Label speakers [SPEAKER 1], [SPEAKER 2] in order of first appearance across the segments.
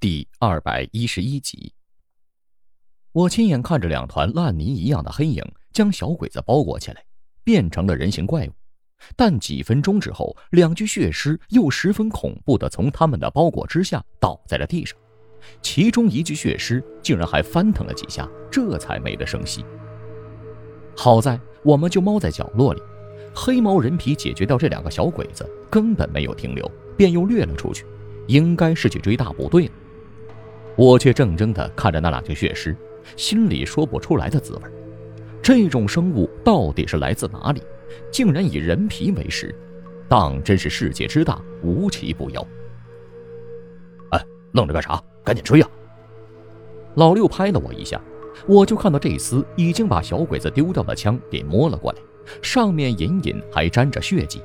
[SPEAKER 1] 第二百一十一集，我亲眼看着两团烂泥一样的黑影将小鬼子包裹起来，变成了人形怪物。但几分钟之后，两具血尸又十分恐怖的从他们的包裹之下倒在了地上，其中一具血尸竟然还翻腾了几下，这才没了声息。好在我们就猫在角落里，黑毛人皮解决掉这两个小鬼子，根本没有停留，便又掠了出去，应该是去追大部队了。我却怔怔地看着那两具血尸，心里说不出来的滋味。这种生物到底是来自哪里？竟然以人皮为食，当真是世界之大，无奇不有。
[SPEAKER 2] 哎，愣着干啥？赶紧追啊！
[SPEAKER 1] 老六拍了我一下，我就看到这厮已经把小鬼子丢掉的枪给摸了过来，上面隐隐还沾着血迹。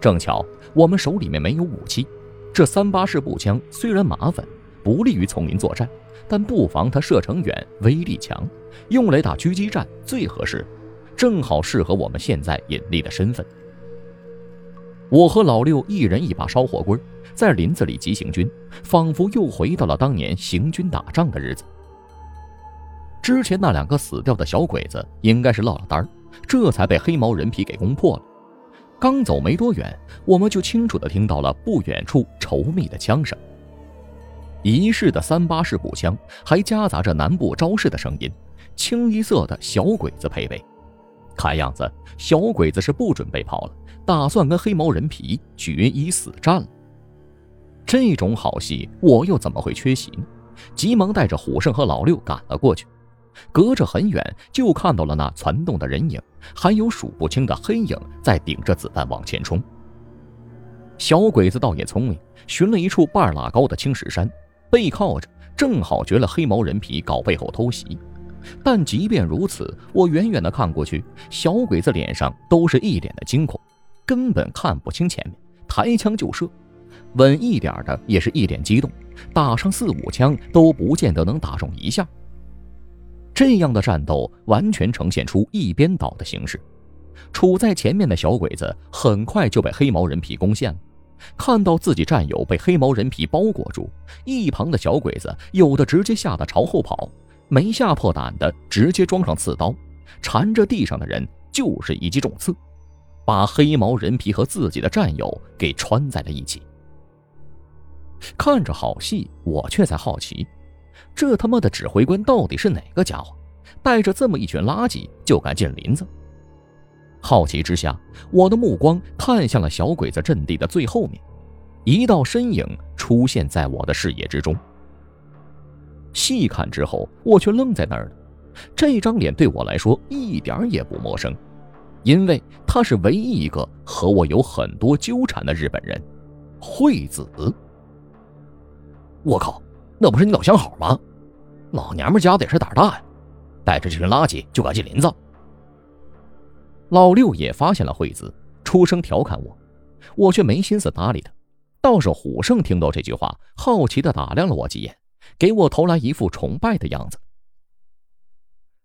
[SPEAKER 1] 正巧我们手里面没有武器，这三八式步枪虽然麻烦。不利于丛林作战，但不妨它射程远，威力强，用来打狙击战最合适，正好适合我们现在隐匿的身份。我和老六一人一把烧火棍，在林子里急行军，仿佛又回到了当年行军打仗的日子。之前那两个死掉的小鬼子应该是落了单这才被黑毛人皮给攻破了。刚走没多远，我们就清楚地听到了不远处稠密的枪声。仪式的三八式步枪还夹杂着南部招式的声音，清一色的小鬼子配备。看样子，小鬼子是不准备跑了，打算跟黑毛人皮决一死战了。这种好戏，我又怎么会缺席呢？急忙带着虎胜和老六赶了过去。隔着很远，就看到了那攒动的人影，还有数不清的黑影在顶着子弹往前冲。小鬼子倒也聪明，寻了一处半拉高的青石山。背靠着，正好绝了黑毛人皮搞背后偷袭。但即便如此，我远远的看过去，小鬼子脸上都是一脸的惊恐，根本看不清前面，抬枪就射。稳一点的也是一脸激动，打上四五枪都不见得能打中一下。这样的战斗完全呈现出一边倒的形式。处在前面的小鬼子很快就被黑毛人皮攻陷了。看到自己战友被黑毛人皮包裹住，一旁的小鬼子有的直接吓得朝后跑，没吓破胆的直接装上刺刀，缠着地上的人就是一记重刺，把黑毛人皮和自己的战友给穿在了一起。看着好戏，我却在好奇，这他妈的指挥官到底是哪个家伙，带着这么一群垃圾就敢进林子？好奇之下，我的目光看向了小鬼子阵地的最后面，一道身影出现在我的视野之中。细看之后，我却愣在那儿了。这张脸对我来说一点也不陌生，因为他是唯一一个和我有很多纠缠的日本人——惠子。
[SPEAKER 2] 我靠，那不是你老相好吗？老娘们家的也是胆大呀，带着这群垃圾就敢进林子。
[SPEAKER 1] 老六也发现了惠子，出声调侃我，我却没心思搭理他。倒是虎胜听到这句话，好奇地打量了我几眼，给我投来一副崇拜的样子。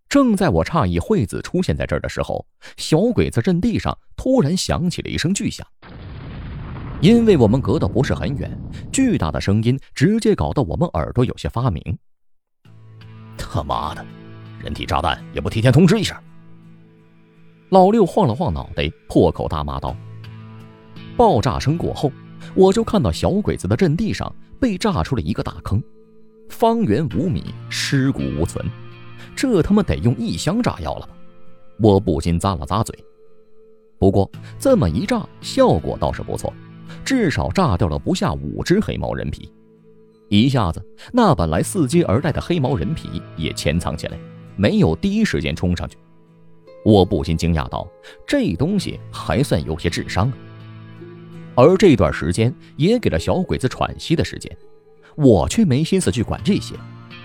[SPEAKER 1] 正在我诧异惠子出现在这儿的时候，小鬼子阵地上突然响起了一声巨响。因为我们隔得不是很远，巨大的声音直接搞得我们耳朵有些发明。
[SPEAKER 2] 他妈的，人体炸弹也不提前通知一声！
[SPEAKER 1] 老六晃了晃脑袋，破口大骂道：“爆炸声过后，我就看到小鬼子的阵地上被炸出了一个大坑，方圆五米，尸骨无存。这他妈得用一箱炸药了吧？”我不禁咂了咂嘴。不过这么一炸，效果倒是不错，至少炸掉了不下五只黑毛人皮。一下子，那本来伺机而来的黑毛人皮也潜藏起来，没有第一时间冲上去。我不禁惊讶道：“这东西还算有些智商啊！”而这段时间也给了小鬼子喘息的时间，我却没心思去管这些，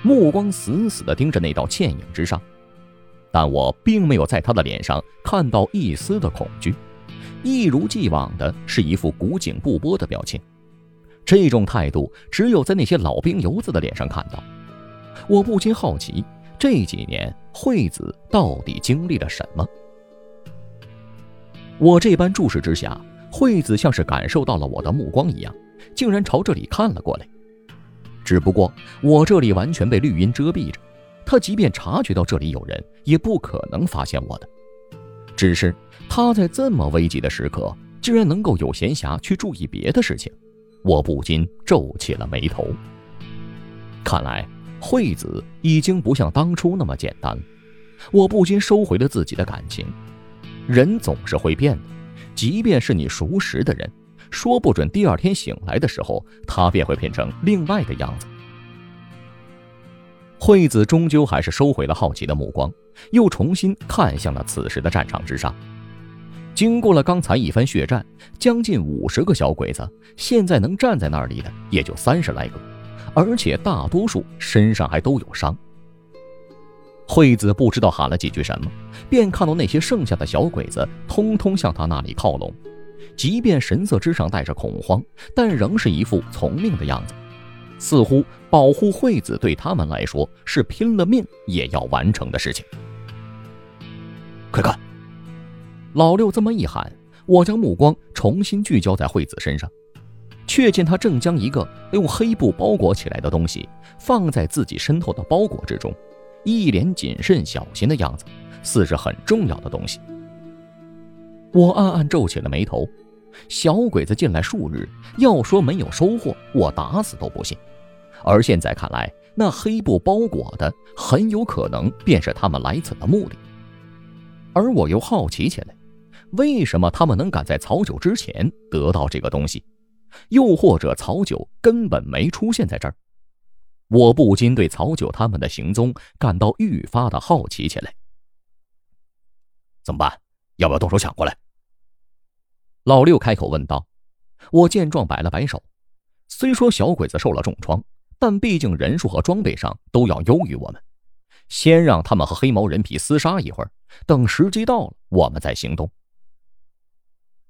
[SPEAKER 1] 目光死死地盯着那道倩影之上。但我并没有在他的脸上看到一丝的恐惧，一如既往的是一副古井不波的表情。这种态度只有在那些老兵油子的脸上看到。我不禁好奇。这几年，惠子到底经历了什么？我这般注视之下，惠子像是感受到了我的目光一样，竟然朝这里看了过来。只不过我这里完全被绿荫遮蔽着，他即便察觉到这里有人，也不可能发现我的。只是他在这么危急的时刻，竟然能够有闲暇去注意别的事情，我不禁皱起了眉头。看来惠子已经不像当初那么简单了，我不禁收回了自己的感情。人总是会变的，即便是你熟识的人。说不准第二天醒来的时候，他便会变成另外的样子。惠子终究还是收回了好奇的目光，又重新看向了此时的战场之上。经过了刚才一番血战，将近五十个小鬼子，现在能站在那里的也就三十来个，而且大多数身上还都有伤。惠子不知道喊了几句什么，便看到那些剩下的小鬼子通通向他那里靠拢。即便神色之上带着恐慌，但仍是一副从命的样子，似乎保护惠子对他们来说是拼了命也要完成的事情。
[SPEAKER 2] 快看！
[SPEAKER 1] 老六这么一喊，我将目光重新聚焦在惠子身上，却见他正将一个用黑布包裹起来的东西放在自己身后的包裹之中，一脸谨慎小心的样子，似是很重要的东西。我暗暗皱起了眉头。小鬼子进来数日，要说没有收获，我打死都不信。而现在看来，那黑布包裹的很有可能便是他们来此的目的。而我又好奇起来，为什么他们能赶在曹九之前得到这个东西？又或者曹九根本没出现在这儿？我不禁对曹九他们的行踪感到愈发的好奇起来。
[SPEAKER 2] 怎么办？要不要动手抢过来？
[SPEAKER 1] 老六开口问道：“我见状，摆了摆手。虽说小鬼子受了重创，但毕竟人数和装备上都要优于我们。先让他们和黑毛人皮厮杀一会儿，等时机到了，我们再行动。”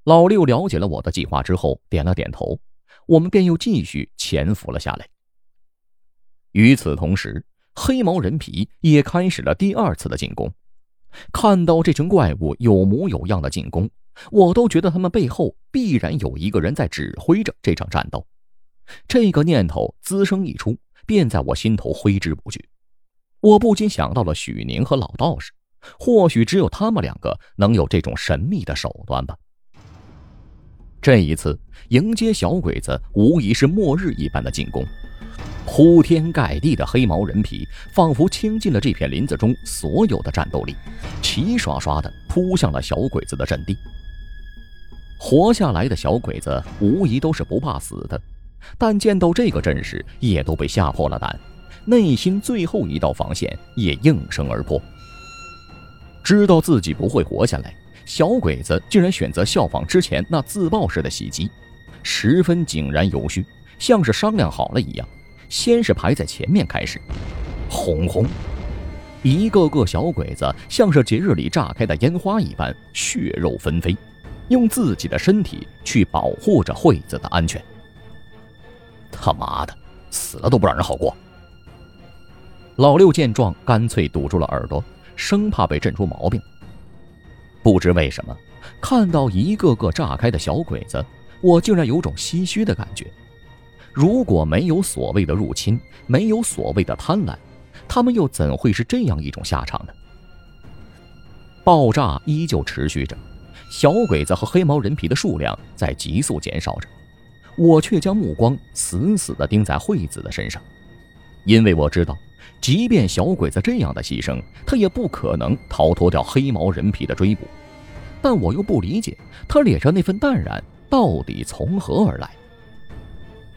[SPEAKER 1] 老六了解了我的计划之后，点了点头。我们便又继续潜伏了下来。与此同时，黑毛人皮也开始了第二次的进攻。看到这群怪物有模有样的进攻。我都觉得他们背后必然有一个人在指挥着这场战斗，这个念头滋生一出，便在我心头挥之不去。我不禁想到了许宁和老道士，或许只有他们两个能有这种神秘的手段吧。这一次迎接小鬼子，无疑是末日一般的进攻，铺天盖地的黑毛人皮仿佛倾尽了这片林子中所有的战斗力，齐刷刷地扑向了小鬼子的阵地。活下来的小鬼子无疑都是不怕死的，但见到这个阵势，也都被吓破了胆，内心最后一道防线也应声而破。知道自己不会活下来，小鬼子竟然选择效仿之前那自爆式的袭击，十分井然有序，像是商量好了一样。先是排在前面开始，轰轰，一个个小鬼子像是节日里炸开的烟花一般，血肉纷飞。用自己的身体去保护着惠子的安全。
[SPEAKER 2] 他妈的，死了都不让人好过！
[SPEAKER 1] 老六见状，干脆堵住了耳朵，生怕被震出毛病。不知为什么，看到一个个炸开的小鬼子，我竟然有种唏嘘的感觉。如果没有所谓的入侵，没有所谓的贪婪，他们又怎会是这样一种下场呢？爆炸依旧持续着。小鬼子和黑毛人皮的数量在急速减少着，我却将目光死死地盯在惠子的身上，因为我知道，即便小鬼子这样的牺牲，他也不可能逃脱掉黑毛人皮的追捕。但我又不理解他脸上那份淡然到底从何而来。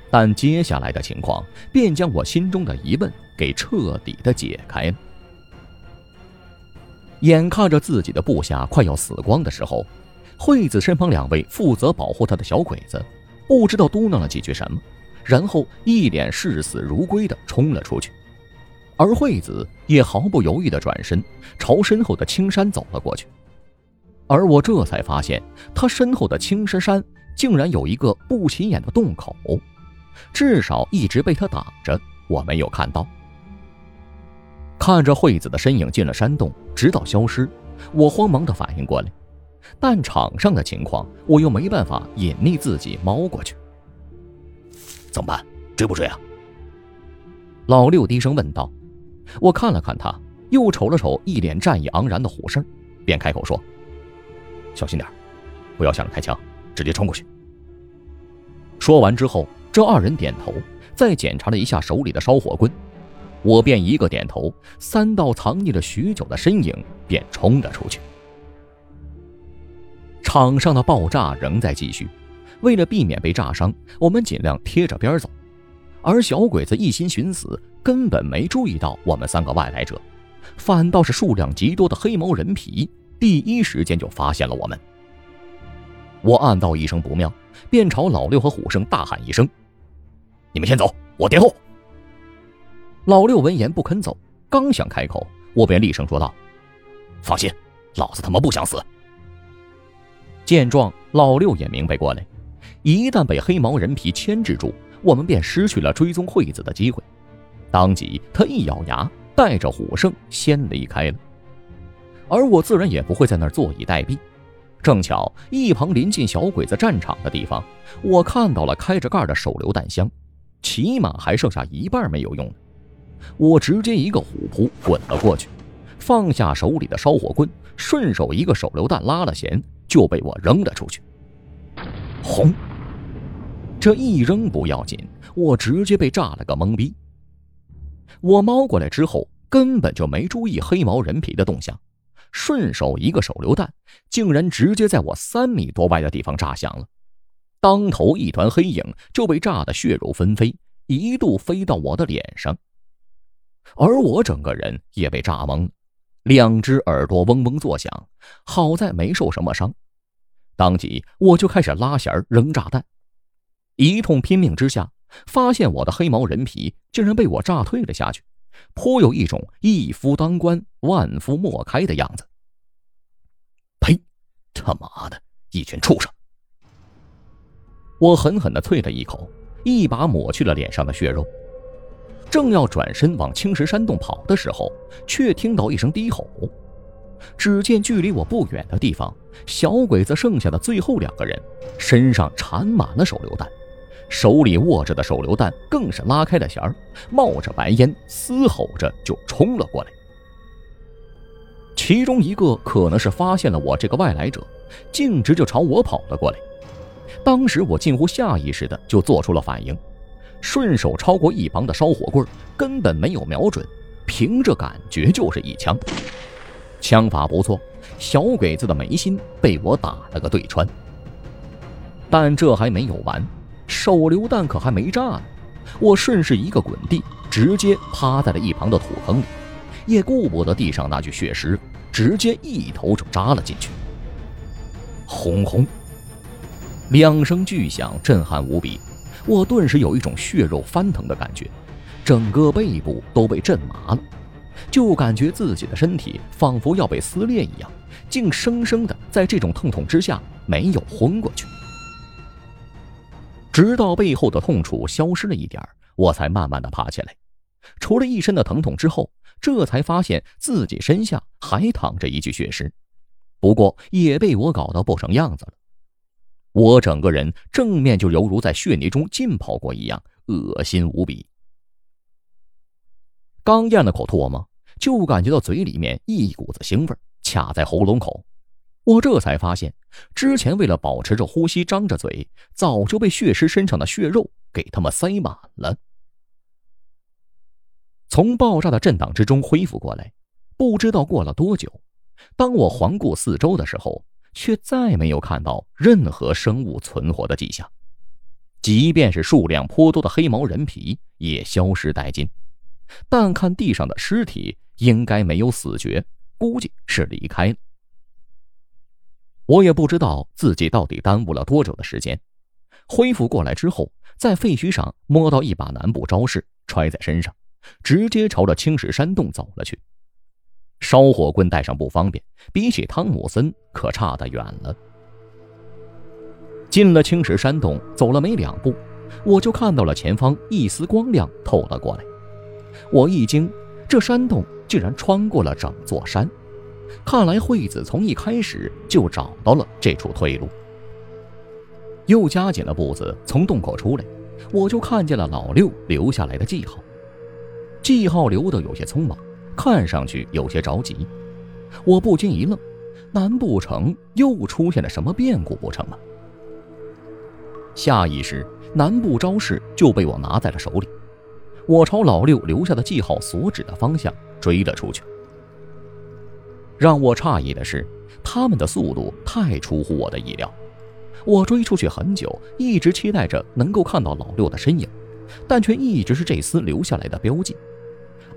[SPEAKER 1] 但接下来的情况便将我心中的疑问给彻底的解开了。眼看着自己的部下快要死光的时候。惠子身旁两位负责保护她的小鬼子，不知道嘟囔了几句什么，然后一脸视死如归的冲了出去。而惠子也毫不犹豫地转身朝身后的青山走了过去。而我这才发现，他身后的青石山竟然有一个不起眼的洞口，至少一直被他挡着，我没有看到。看着惠子的身影进了山洞，直到消失，我慌忙地反应过来。但场上的情况，我又没办法隐匿自己猫过去，
[SPEAKER 2] 怎么办？追不追啊？
[SPEAKER 1] 老六低声问道。我看了看他，又瞅了瞅一脸战意盎然的虎生，便开口说：“小心点，不要想着开枪，直接冲过去。”说完之后，这二人点头，再检查了一下手里的烧火棍，我便一个点头，三道藏匿了许久的身影便冲了出去。场上的爆炸仍在继续，为了避免被炸伤，我们尽量贴着边走，而小鬼子一心寻死。根本没注意到我们三个外来者，反倒是数量极多的黑毛人皮第一时间就发现了我们。我暗道一声不妙，便朝老六和虎生大喊一声：“你们先走，我殿后。”老六闻言不肯走，刚想开口，我便厉声说道：“放心，老子他妈不想死。”见状，老六也明白过来，一旦被黑毛人皮牵制住，我们便失去了追踪惠子的机会。当即，他一咬牙，带着虎胜先离开了。而我自然也不会在那儿坐以待毙。正巧一旁临近小鬼子战场的地方，我看到了开着盖的手榴弹箱，起码还剩下一半没有用。我直接一个虎扑滚了过去，放下手里的烧火棍，顺手一个手榴弹拉了弦，就被我扔了出去。轰！这一扔不要紧，我直接被炸了个懵逼。我猫过来之后，根本就没注意黑毛人皮的动向，顺手一个手榴弹，竟然直接在我三米多外的地方炸响了，当头一团黑影就被炸得血肉纷飞，一度飞到我的脸上，而我整个人也被炸懵了，两只耳朵嗡嗡作响，好在没受什么伤，当即我就开始拉弦扔炸弹，一通拼命之下。发现我的黑毛人皮竟然被我炸退了下去，颇有一种一夫当关万夫莫开的样子。呸！他妈的，一群畜生！我狠狠的啐了一口，一把抹去了脸上的血肉。正要转身往青石山洞跑的时候，却听到一声低吼。只见距离我不远的地方，小鬼子剩下的最后两个人身上缠满了手榴弹。手里握着的手榴弹更是拉开了弦儿，冒着白烟，嘶吼着就冲了过来。其中一个可能是发现了我这个外来者，径直就朝我跑了过来。当时我近乎下意识的就做出了反应，顺手超过一旁的烧火棍，根本没有瞄准，凭着感觉就是一枪。枪法不错，小鬼子的眉心被我打了个对穿。但这还没有完。手榴弹可还没炸呢，我顺势一个滚地，直接趴在了一旁的土坑里，也顾不得地上那具血尸，直接一头就扎了进去。轰轰，两声巨响，震撼无比，我顿时有一种血肉翻腾的感觉，整个背部都被震麻了，就感觉自己的身体仿佛要被撕裂一样，竟生生的在这种痛痛之下没有昏过去。直到背后的痛楚消失了一点我才慢慢的爬起来。除了一身的疼痛之后，这才发现自己身下还躺着一具血尸，不过也被我搞得不成样子了。我整个人正面就犹如在血泥中浸泡过一样，恶心无比。刚咽了口唾沫，就感觉到嘴里面一股子腥味卡在喉咙口。我这才发现，之前为了保持着呼吸，张着嘴，早就被血尸身上的血肉给他们塞满了。从爆炸的震荡之中恢复过来，不知道过了多久，当我环顾四周的时候，却再没有看到任何生物存活的迹象，即便是数量颇多的黑毛人皮也消失殆尽。但看地上的尸体，应该没有死绝，估计是离开了。我也不知道自己到底耽误了多久的时间。恢复过来之后，在废墟上摸到一把南部招式，揣在身上，直接朝着青石山洞走了去。烧火棍带上不方便，比起汤姆森可差得远了。进了青石山洞，走了没两步，我就看到了前方一丝光亮透了过来。我一惊，这山洞竟然穿过了整座山。看来惠子从一开始就找到了这处退路。又加紧了步子，从洞口出来，我就看见了老六留下来的记号。记号留得有些匆忙，看上去有些着急。我不禁一愣，难不成又出现了什么变故不成吗？下意识，难不招式就被我拿在了手里。我朝老六留下的记号所指的方向追了出去。让我诧异的是，他们的速度太出乎我的意料。我追出去很久，一直期待着能够看到老六的身影，但却一直是这厮留下来的标记，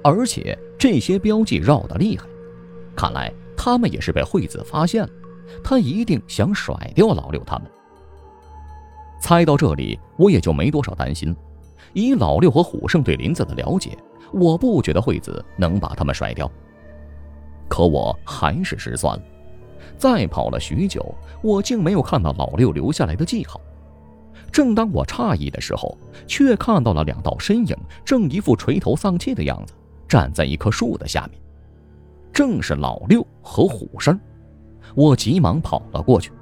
[SPEAKER 1] 而且这些标记绕得厉害。看来他们也是被惠子发现了，他一定想甩掉老六他们。猜到这里，我也就没多少担心。以老六和虎胜对林子的了解，我不觉得惠子能把他们甩掉。可我还是失算了。再跑了许久，我竟没有看到老六留下来的记号。正当我诧异的时候，却看到了两道身影，正一副垂头丧气的样子，站在一棵树的下面。正是老六和虎生。我急忙跑了过去。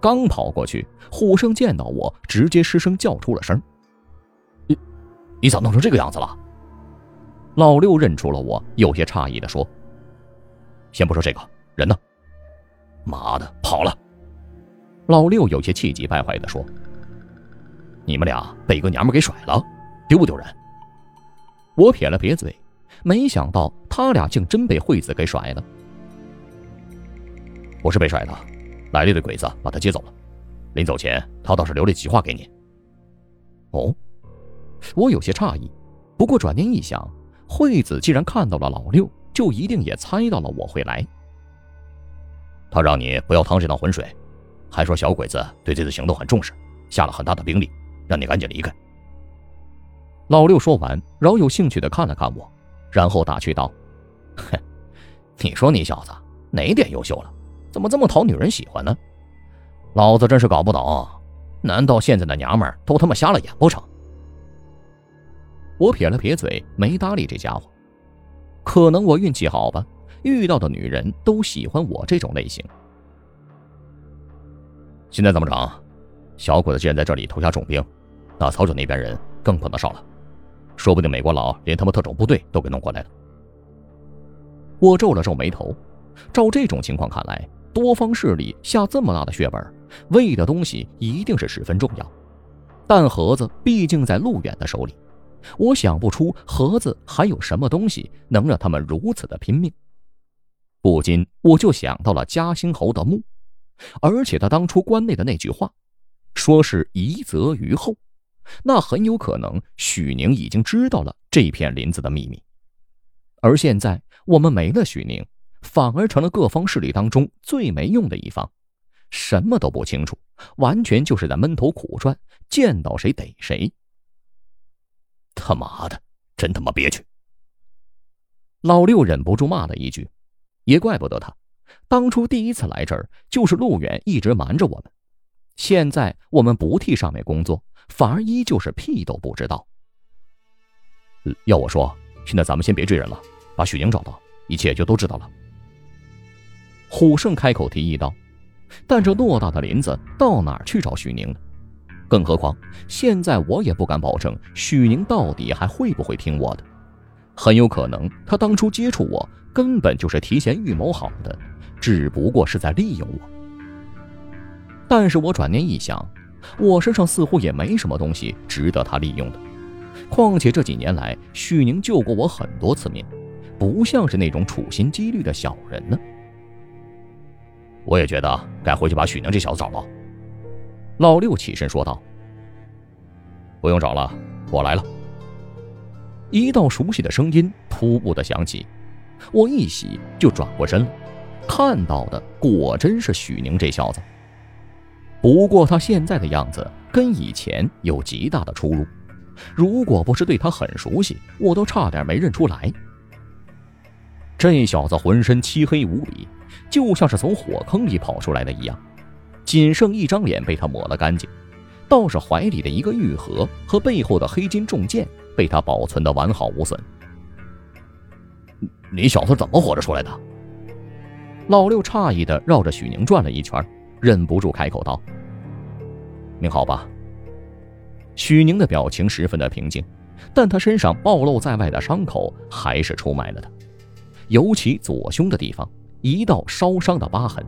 [SPEAKER 1] 刚跑过去，虎生见到我，直接失声叫出了声：“
[SPEAKER 2] 你，你咋弄成这个样子了？”
[SPEAKER 1] 老六认出了我，有些诧异的说：“
[SPEAKER 2] 先不说这个，人呢？妈的，跑了！”
[SPEAKER 1] 老六有些气急败坏的说：“
[SPEAKER 2] 你们俩被一个娘们给甩了，丢不丢人？”
[SPEAKER 1] 我撇了撇嘴，没想到他俩竟真被惠子给甩了。
[SPEAKER 2] 不是被甩的。来了一堆鬼子把他接走了，临走前他倒是留了几句话给你。
[SPEAKER 1] 哦，我有些诧异，不过转念一想，惠子既然看到了老六，就一定也猜到了我会来。
[SPEAKER 2] 他让你不要趟这趟浑水，还说小鬼子对这次行动很重视，下了很大的兵力，让你赶紧离开。
[SPEAKER 1] 老六说完，饶有兴趣的看了看我，然后打趣道：“
[SPEAKER 2] 哼，你说你小子哪点优秀了？”怎么这么讨女人喜欢呢？老子真是搞不懂，难道现在的娘们都他妈瞎了眼不成？
[SPEAKER 1] 我撇了撇嘴，没搭理这家伙。可能我运气好吧，遇到的女人都喜欢我这种类型。
[SPEAKER 2] 现在怎么整？小鬼子既然在这里投下重兵，那曹九那边人更不能少了，说不定美国佬连他们特种部队都给弄过来了。
[SPEAKER 1] 我皱了皱眉头，照这种情况看来。多方势力下这么大的血本，为的东西一定是十分重要。但盒子毕竟在陆远的手里，我想不出盒子还有什么东西能让他们如此的拼命。不禁我就想到了嘉兴侯的墓，而且他当初关内的那句话，说是疑泽于后，那很有可能许宁已经知道了这片林子的秘密。而现在我们没了许宁。反而成了各方势力当中最没用的一方，什么都不清楚，完全就是在闷头苦赚，见到谁逮谁。
[SPEAKER 2] 他妈的，真他妈憋屈！
[SPEAKER 1] 老六忍不住骂了一句，也怪不得他，当初第一次来这儿就是陆远一直瞒着我们，现在我们不替上面工作，反而依旧是屁都不知道。
[SPEAKER 2] 要我说，现在咱们先别追人了，把许宁找到，一切就都知道了。
[SPEAKER 1] 虎胜开口提议道：“但这偌大的林子，到哪儿去找许宁呢？更何况现在我也不敢保证许宁到底还会不会听我的。很有可能他当初接触我，根本就是提前预谋好的，只不过是在利用我。但是我转念一想，我身上似乎也没什么东西值得他利用的。况且这几年来，许宁救过我很多次命，不像是那种处心积虑的小人呢。”
[SPEAKER 2] 我也觉得该回去把许宁这小子找到。
[SPEAKER 1] 老六起身说道：“
[SPEAKER 2] 不用找了，我来了。”
[SPEAKER 1] 一道熟悉的声音突兀的响起，我一喜就转过身了，看到的果真是许宁这小子。不过他现在的样子跟以前有极大的出入，如果不是对他很熟悉，我都差点没认出来。这小子浑身漆黑无比。就像是从火坑里跑出来的一样，仅剩一张脸被他抹了干净，倒是怀里的一个玉盒和背后的黑金重剑被他保存的完好无损。
[SPEAKER 2] 你小子怎么活着出来的？
[SPEAKER 1] 老六诧异的绕着许宁转了一圈，忍不住开口道：“
[SPEAKER 2] 你好吧？”
[SPEAKER 1] 许宁的表情十分的平静，但他身上暴露在外的伤口还是出卖了他，尤其左胸的地方，一道烧伤的疤痕，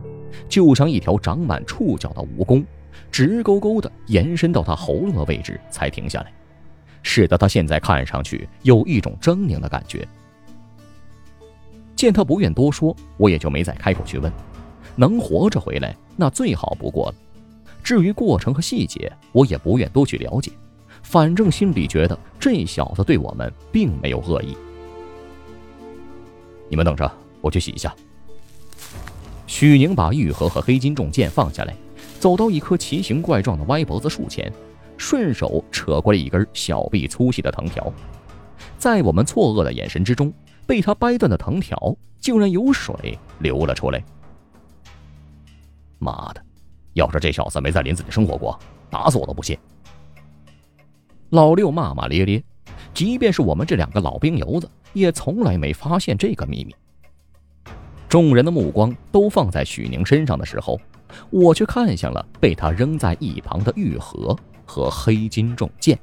[SPEAKER 1] 就像一条长满触角的蜈蚣，直勾勾地延伸到他喉咙的位置才停下来，使得他现在看上去有一种狰狞的感觉。见他不愿多说，我也就没再开口去问。能活着回来，那最好不过了。至于过程和细节，我也不愿多去了解。反正心里觉得这小子对我们并没有恶意。你们等着，我去洗一下。许宁把玉盒和黑金重剑放下来，走到一棵奇形怪状的歪脖子树前，顺手扯过来一根小臂粗细的藤条。在我们错愕的眼神之中，被他掰断的藤条竟然有水流了出来。妈的！要是这小子没在林子里生活过，打死我都不信。老六骂骂咧咧，即便是我们这两个老兵油子，也从来没发现这个秘密。众人的目光都放在许宁身上的时候，我却看向了被他扔在一旁的玉盒和黑金重剑。